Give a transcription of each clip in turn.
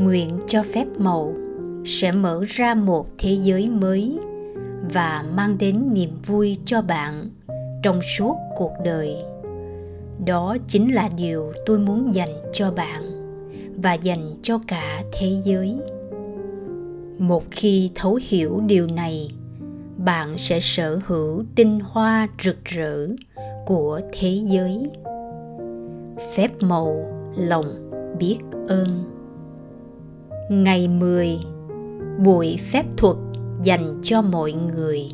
nguyện cho phép màu sẽ mở ra một thế giới mới và mang đến niềm vui cho bạn trong suốt cuộc đời. Đó chính là điều tôi muốn dành cho bạn và dành cho cả thế giới. Một khi thấu hiểu điều này, bạn sẽ sở hữu tinh hoa rực rỡ của thế giới. Phép màu lòng biết ơn ngày 10 buổi phép thuật dành cho mọi người.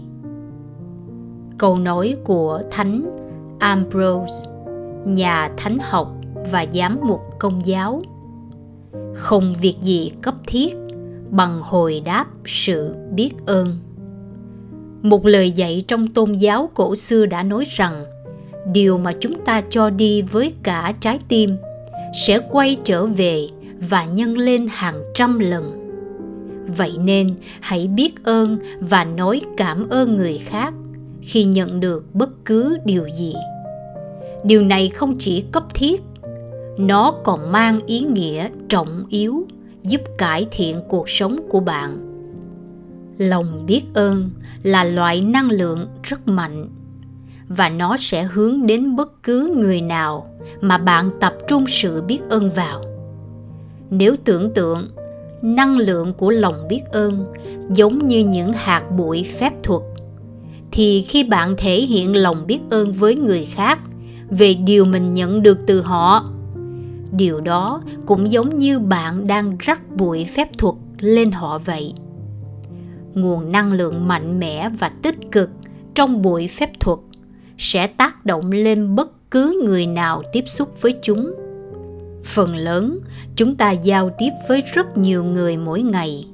Câu nói của thánh ambrose, nhà thánh học và giám mục công giáo, không việc gì cấp thiết bằng hồi đáp sự biết ơn. Một lời dạy trong tôn giáo cổ xưa đã nói rằng, điều mà chúng ta cho đi với cả trái tim sẽ quay trở về và nhân lên hàng trăm lần. Vậy nên, hãy biết ơn và nói cảm ơn người khác khi nhận được bất cứ điều gì. Điều này không chỉ cấp thiết, nó còn mang ý nghĩa trọng yếu, giúp cải thiện cuộc sống của bạn. Lòng biết ơn là loại năng lượng rất mạnh và nó sẽ hướng đến bất cứ người nào mà bạn tập trung sự biết ơn vào nếu tưởng tượng, năng lượng của lòng biết ơn giống như những hạt bụi phép thuật, thì khi bạn thể hiện lòng biết ơn với người khác về điều mình nhận được từ họ, điều đó cũng giống như bạn đang rắc bụi phép thuật lên họ vậy. Nguồn năng lượng mạnh mẽ và tích cực trong bụi phép thuật sẽ tác động lên bất cứ người nào tiếp xúc với chúng phần lớn, chúng ta giao tiếp với rất nhiều người mỗi ngày.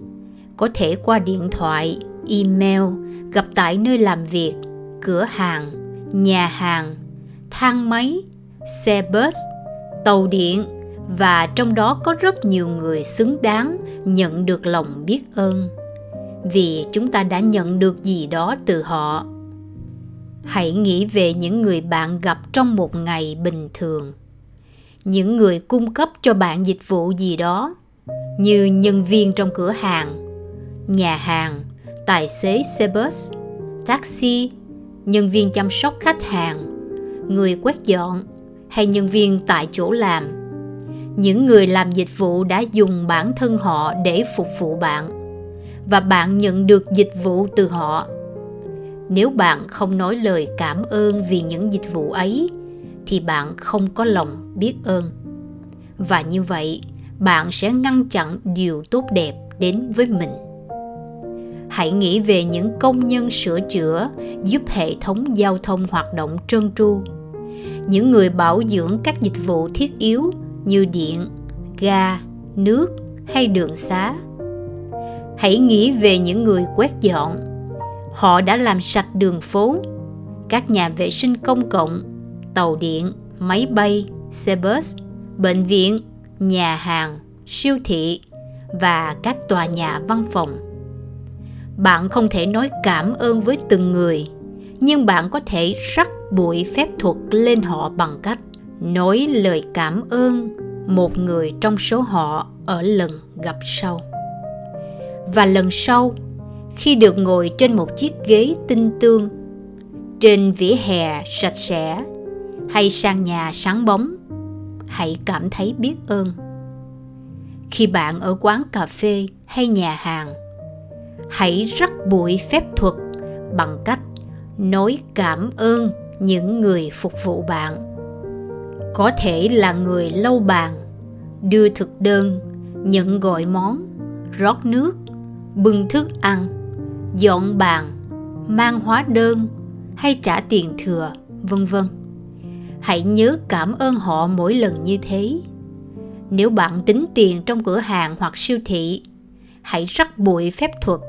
Có thể qua điện thoại, email, gặp tại nơi làm việc, cửa hàng, nhà hàng, thang máy, xe bus, tàu điện và trong đó có rất nhiều người xứng đáng nhận được lòng biết ơn. Vì chúng ta đã nhận được gì đó từ họ. Hãy nghĩ về những người bạn gặp trong một ngày bình thường những người cung cấp cho bạn dịch vụ gì đó, như nhân viên trong cửa hàng, nhà hàng, tài xế xe bus, taxi, nhân viên chăm sóc khách hàng, người quét dọn hay nhân viên tại chỗ làm. Những người làm dịch vụ đã dùng bản thân họ để phục vụ bạn và bạn nhận được dịch vụ từ họ. Nếu bạn không nói lời cảm ơn vì những dịch vụ ấy thì bạn không có lòng biết ơn. Và như vậy, bạn sẽ ngăn chặn điều tốt đẹp đến với mình. Hãy nghĩ về những công nhân sửa chữa, giúp hệ thống giao thông hoạt động trơn tru. Những người bảo dưỡng các dịch vụ thiết yếu như điện, ga, nước hay đường xá. Hãy nghĩ về những người quét dọn. Họ đã làm sạch đường phố, các nhà vệ sinh công cộng tàu điện, máy bay, xe bus, bệnh viện, nhà hàng, siêu thị và các tòa nhà văn phòng. Bạn không thể nói cảm ơn với từng người, nhưng bạn có thể rắc bụi phép thuật lên họ bằng cách nói lời cảm ơn một người trong số họ ở lần gặp sau. Và lần sau, khi được ngồi trên một chiếc ghế tinh tươm, trên vỉa hè sạch sẽ hay sang nhà sáng bóng, hãy cảm thấy biết ơn. Khi bạn ở quán cà phê hay nhà hàng, hãy rắc bụi phép thuật bằng cách nói cảm ơn những người phục vụ bạn. Có thể là người lâu bàn, đưa thực đơn, nhận gọi món, rót nước, bưng thức ăn, dọn bàn, mang hóa đơn hay trả tiền thừa, vân vân hãy nhớ cảm ơn họ mỗi lần như thế. Nếu bạn tính tiền trong cửa hàng hoặc siêu thị, hãy rắc bụi phép thuật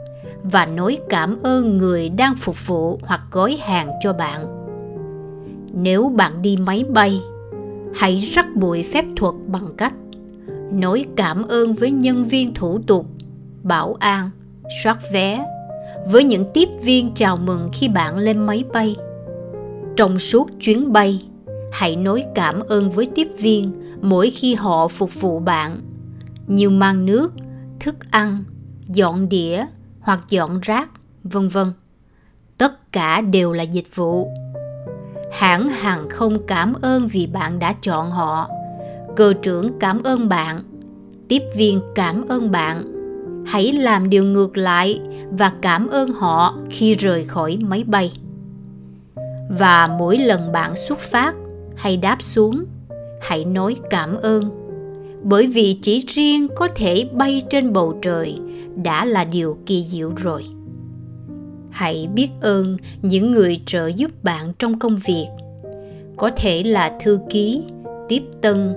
và nói cảm ơn người đang phục vụ hoặc gói hàng cho bạn. Nếu bạn đi máy bay, hãy rắc bụi phép thuật bằng cách nói cảm ơn với nhân viên thủ tục, bảo an, soát vé, với những tiếp viên chào mừng khi bạn lên máy bay. Trong suốt chuyến bay hãy nói cảm ơn với tiếp viên mỗi khi họ phục vụ bạn như mang nước, thức ăn, dọn đĩa hoặc dọn rác, vân vân. Tất cả đều là dịch vụ. Hãng hàng không cảm ơn vì bạn đã chọn họ. Cơ trưởng cảm ơn bạn. Tiếp viên cảm ơn bạn. Hãy làm điều ngược lại và cảm ơn họ khi rời khỏi máy bay. Và mỗi lần bạn xuất phát hay đáp xuống, hãy nói cảm ơn. Bởi vì chỉ riêng có thể bay trên bầu trời đã là điều kỳ diệu rồi. Hãy biết ơn những người trợ giúp bạn trong công việc. Có thể là thư ký tiếp tân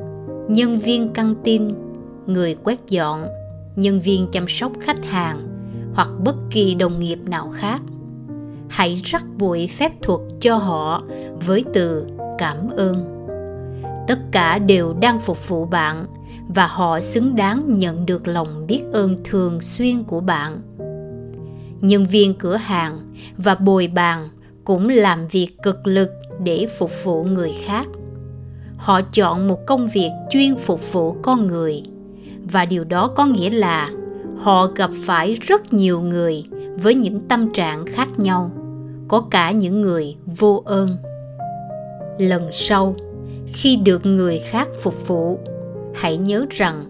nhân viên căng tin người quét dọn nhân viên chăm sóc khách hàng hoặc bất kỳ đồng nghiệp nào khác. Hãy rắc bụi phép thuật cho họ với từ cảm ơn. Tất cả đều đang phục vụ bạn và họ xứng đáng nhận được lòng biết ơn thường xuyên của bạn. Nhân viên cửa hàng và bồi bàn cũng làm việc cực lực để phục vụ người khác. Họ chọn một công việc chuyên phục vụ con người và điều đó có nghĩa là họ gặp phải rất nhiều người với những tâm trạng khác nhau, có cả những người vô ơn lần sau, khi được người khác phục vụ, hãy nhớ rằng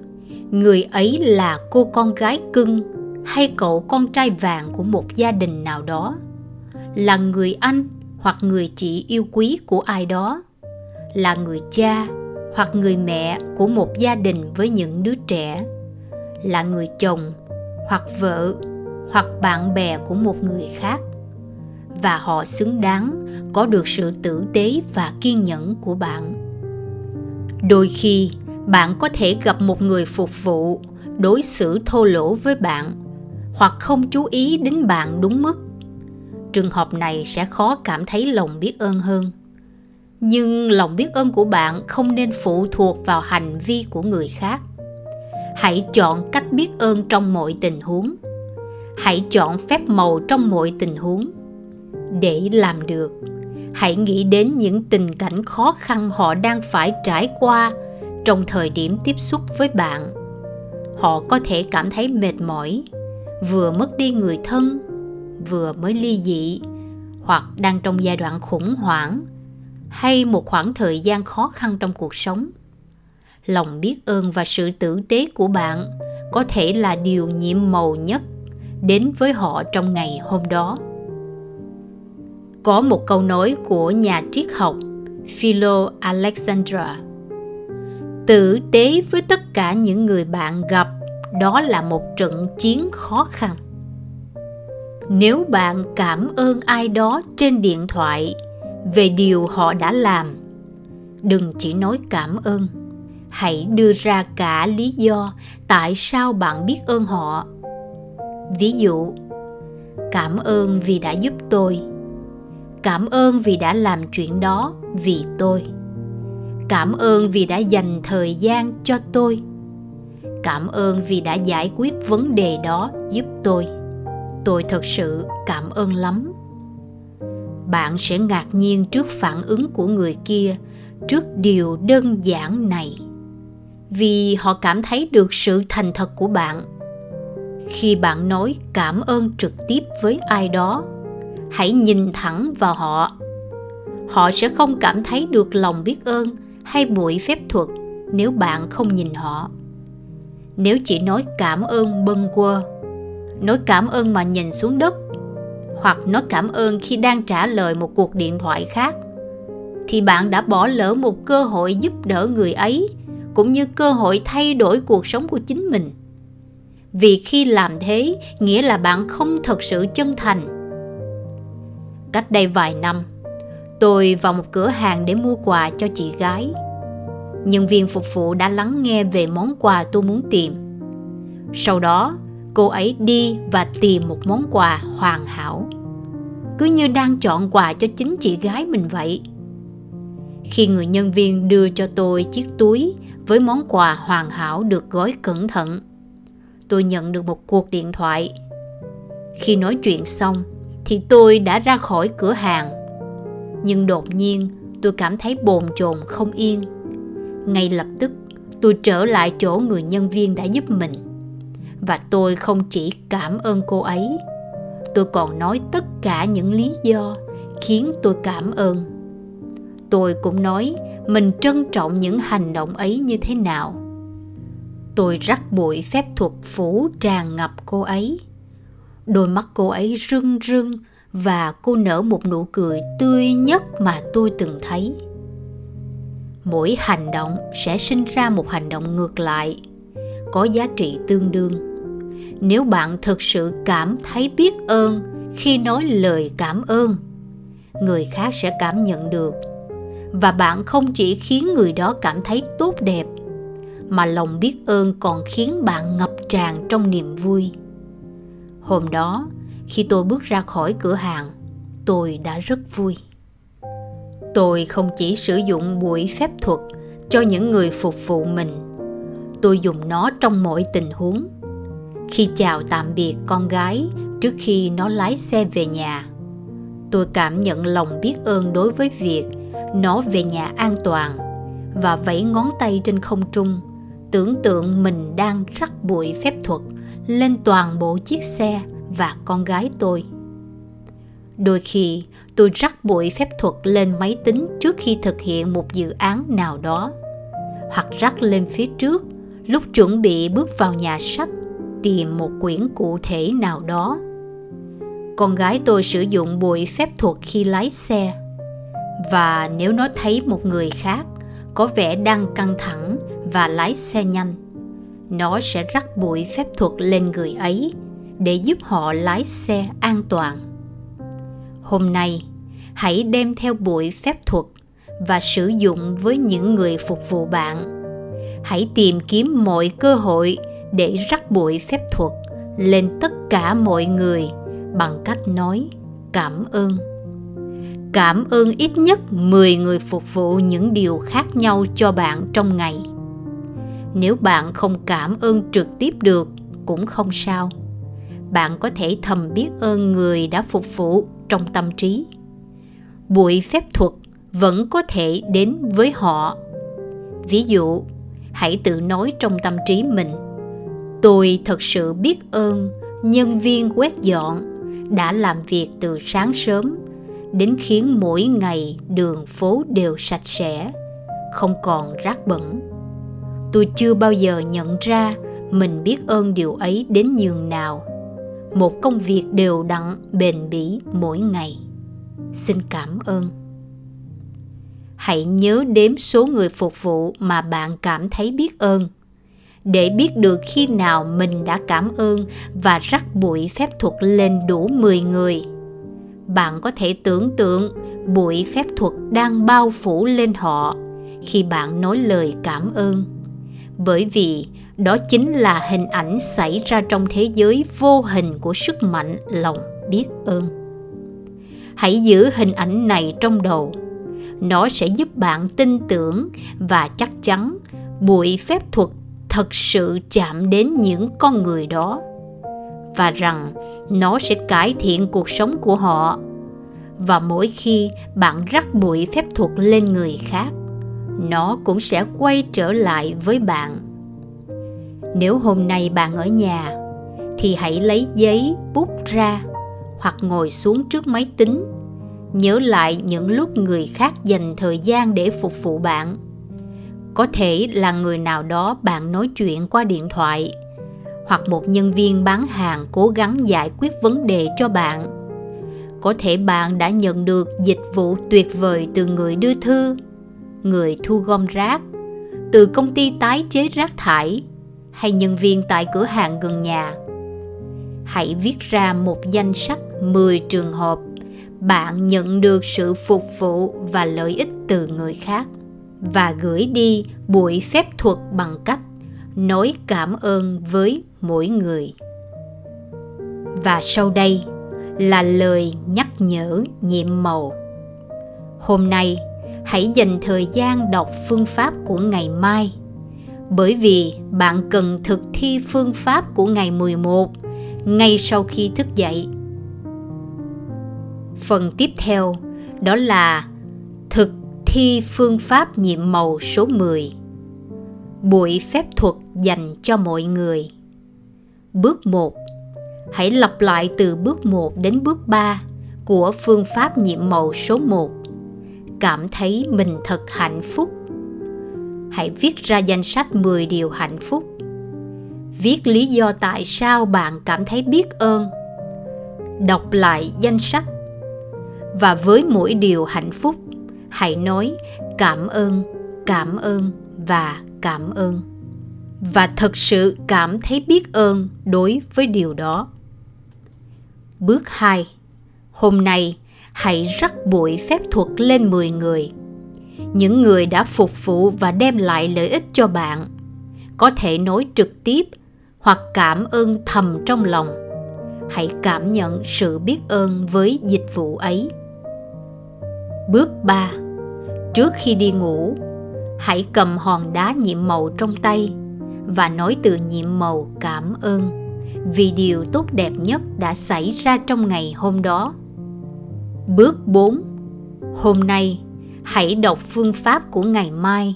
người ấy là cô con gái cưng hay cậu con trai vàng của một gia đình nào đó, là người anh hoặc người chị yêu quý của ai đó, là người cha hoặc người mẹ của một gia đình với những đứa trẻ, là người chồng hoặc vợ hoặc bạn bè của một người khác và họ xứng đáng, có được sự tử tế và kiên nhẫn của bạn. Đôi khi, bạn có thể gặp một người phục vụ, đối xử thô lỗ với bạn, hoặc không chú ý đến bạn đúng mức. Trường hợp này sẽ khó cảm thấy lòng biết ơn hơn. Nhưng lòng biết ơn của bạn không nên phụ thuộc vào hành vi của người khác. Hãy chọn cách biết ơn trong mọi tình huống. Hãy chọn phép màu trong mọi tình huống để làm được. Hãy nghĩ đến những tình cảnh khó khăn họ đang phải trải qua trong thời điểm tiếp xúc với bạn. Họ có thể cảm thấy mệt mỏi, vừa mất đi người thân, vừa mới ly dị, hoặc đang trong giai đoạn khủng hoảng, hay một khoảng thời gian khó khăn trong cuộc sống. Lòng biết ơn và sự tử tế của bạn có thể là điều nhiệm màu nhất đến với họ trong ngày hôm đó có một câu nói của nhà triết học, Philo Alexandra. Tử tế với tất cả những người bạn gặp, đó là một trận chiến khó khăn. Nếu bạn cảm ơn ai đó trên điện thoại về điều họ đã làm, đừng chỉ nói cảm ơn, hãy đưa ra cả lý do tại sao bạn biết ơn họ. Ví dụ, cảm ơn vì đã giúp tôi cảm ơn vì đã làm chuyện đó vì tôi. Cảm ơn vì đã dành thời gian cho tôi. Cảm ơn vì đã giải quyết vấn đề đó giúp tôi. Tôi thật sự cảm ơn lắm. Bạn sẽ ngạc nhiên trước phản ứng của người kia trước điều đơn giản này. Vì họ cảm thấy được sự thành thật của bạn. Khi bạn nói cảm ơn trực tiếp với ai đó hãy nhìn thẳng vào họ. Họ sẽ không cảm thấy được lòng biết ơn hay bụi phép thuật nếu bạn không nhìn họ. Nếu chỉ nói cảm ơn bâng quơ, nói cảm ơn mà nhìn xuống đất, hoặc nói cảm ơn khi đang trả lời một cuộc điện thoại khác, thì bạn đã bỏ lỡ một cơ hội giúp đỡ người ấy, cũng như cơ hội thay đổi cuộc sống của chính mình. Vì khi làm thế, nghĩa là bạn không thật sự chân thành cách đây vài năm. Tôi vào một cửa hàng để mua quà cho chị gái. Nhân viên phục vụ đã lắng nghe về món quà tôi muốn tìm. Sau đó, cô ấy đi và tìm một món quà hoàn hảo. Cứ như đang chọn quà cho chính chị gái mình vậy. Khi người nhân viên đưa cho tôi chiếc túi với món quà hoàn hảo được gói cẩn thận, tôi nhận được một cuộc điện thoại. Khi nói chuyện xong thì tôi đã ra khỏi cửa hàng. Nhưng đột nhiên, tôi cảm thấy bồn chồn không yên. Ngay lập tức, tôi trở lại chỗ người nhân viên đã giúp mình. Và tôi không chỉ cảm ơn cô ấy, tôi còn nói tất cả những lý do khiến tôi cảm ơn. Tôi cũng nói mình trân trọng những hành động ấy như thế nào. Tôi rắc bụi phép thuật phủ tràn ngập cô ấy đôi mắt cô ấy rưng rưng và cô nở một nụ cười tươi nhất mà tôi từng thấy. Mỗi hành động sẽ sinh ra một hành động ngược lại, có giá trị tương đương. Nếu bạn thực sự cảm thấy biết ơn khi nói lời cảm ơn, người khác sẽ cảm nhận được. Và bạn không chỉ khiến người đó cảm thấy tốt đẹp, mà lòng biết ơn còn khiến bạn ngập tràn trong niềm vui hôm đó, khi tôi bước ra khỏi cửa hàng, tôi đã rất vui. Tôi không chỉ sử dụng buổi phép thuật cho những người phục vụ mình, tôi dùng nó trong mọi tình huống. Khi chào tạm biệt con gái trước khi nó lái xe về nhà, tôi cảm nhận lòng biết ơn đối với việc nó về nhà an toàn và vẫy ngón tay trên không trung, tưởng tượng mình đang rắc bụi phép thuật lên toàn bộ chiếc xe và con gái tôi. Đôi khi, tôi rắc bụi phép thuật lên máy tính trước khi thực hiện một dự án nào đó, hoặc rắc lên phía trước lúc chuẩn bị bước vào nhà sách tìm một quyển cụ thể nào đó. Con gái tôi sử dụng bụi phép thuật khi lái xe, và nếu nó thấy một người khác có vẻ đang căng thẳng và lái xe nhanh nó sẽ rắc bụi phép thuật lên người ấy, để giúp họ lái xe an toàn hôm nay, hãy đem theo bụi phép thuật và sử dụng với những người phục vụ bạn hãy tìm kiếm mọi cơ hội để rắc bụi phép thuật lên tất cả mọi người bằng cách nói cảm ơn. Cảm ơn ít nhất 10 người phục vụ những điều khác nhau cho bạn trong ngày. Nếu bạn không cảm ơn trực tiếp được cũng không sao. Bạn có thể thầm biết ơn người đã phục vụ trong tâm trí. Bụi phép thuật vẫn có thể đến với họ. Ví dụ, hãy tự nói trong tâm trí mình tôi thật sự biết ơn nhân viên quét dọn đã làm việc từ sáng sớm đến khiến mỗi ngày đường phố đều sạch sẽ không còn rác bẩn tôi chưa bao giờ nhận ra mình biết ơn điều ấy đến nhường nào một công việc đều đặn, bền bỉ mỗi ngày xin cảm ơn hãy nhớ đếm số người phục vụ mà bạn cảm thấy biết ơn để biết được khi nào mình đã cảm ơn và rắc bụi phép thuật lên đủ 10 người. Bạn có thể tưởng tượng bụi phép thuật đang bao phủ lên họ khi bạn nói lời cảm ơn. Bởi vì đó chính là hình ảnh xảy ra trong thế giới vô hình của sức mạnh lòng biết ơn. Hãy giữ hình ảnh này trong đầu. Nó sẽ giúp bạn tin tưởng và chắc chắn bụi phép thuật thật sự chạm đến những con người đó và rằng nó sẽ cải thiện cuộc sống của họ và mỗi khi bạn rắc bụi phép thuật lên người khác nó cũng sẽ quay trở lại với bạn. Nếu hôm nay bạn ở nhà, thì hãy lấy giấy bút ra hoặc ngồi xuống trước máy tính, nhớ lại những lúc người khác dành thời gian để phục vụ bạn. Có thể là người nào đó bạn nói chuyện qua điện thoại, hoặc một nhân viên bán hàng cố gắng giải quyết vấn đề cho bạn. Có thể bạn đã nhận được dịch vụ tuyệt vời từ người đưa thư người thu gom rác, từ công ty tái chế rác thải hay nhân viên tại cửa hàng gần nhà. Hãy viết ra một danh sách 10 trường hợp bạn nhận được sự phục vụ và lợi ích từ người khác và gửi đi buổi phép thuật bằng cách nói cảm ơn với mỗi người. Và sau đây là lời nhắc nhở nhiệm màu. Hôm nay hãy dành thời gian đọc phương pháp của ngày mai bởi vì bạn cần thực thi phương pháp của ngày 11 ngay sau khi thức dậy. Phần tiếp theo, đó là thực thi phương pháp nhiệm màu số 10. Buổi phép thuật dành cho mọi người. Bước 1. Hãy lặp lại từ bước 1 đến bước 3 của phương pháp nhiệm màu số 1. Cảm thấy mình thật hạnh phúc. Hãy viết ra danh sách 10 điều hạnh phúc. Viết lý do tại sao bạn cảm thấy biết ơn. Đọc lại danh sách. Và với mỗi điều hạnh phúc, hãy nói cảm ơn, cảm ơn và cảm ơn. Và thật sự cảm thấy biết ơn đối với điều đó. Bước 2 Hôm nay, hãy rắc bụi phép thuật lên 10 người. Những người đã phục vụ và đem lại lợi ích cho bạn. Có thể nói trực tiếp hoặc cảm ơn thầm trong lòng. Hãy cảm nhận sự biết ơn với dịch vụ ấy. Bước 3. Trước khi đi ngủ, hãy cầm hòn đá nhiệm màu trong tay và nói từ nhiệm màu cảm ơn vì điều tốt đẹp nhất đã xảy ra trong ngày hôm đó. Bước 4. Hôm nay, hãy đọc phương pháp của ngày mai,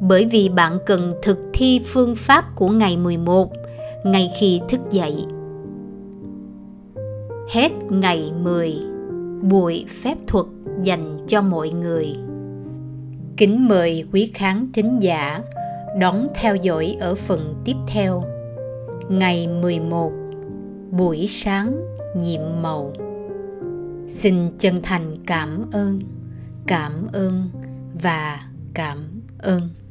bởi vì bạn cần thực thi phương pháp của ngày 11 ngay khi thức dậy. Hết ngày 10. Buổi phép thuật dành cho mọi người. Kính mời quý khán thính giả đón theo dõi ở phần tiếp theo. Ngày 11. Buổi sáng nhiệm màu xin chân thành cảm ơn cảm ơn và cảm ơn.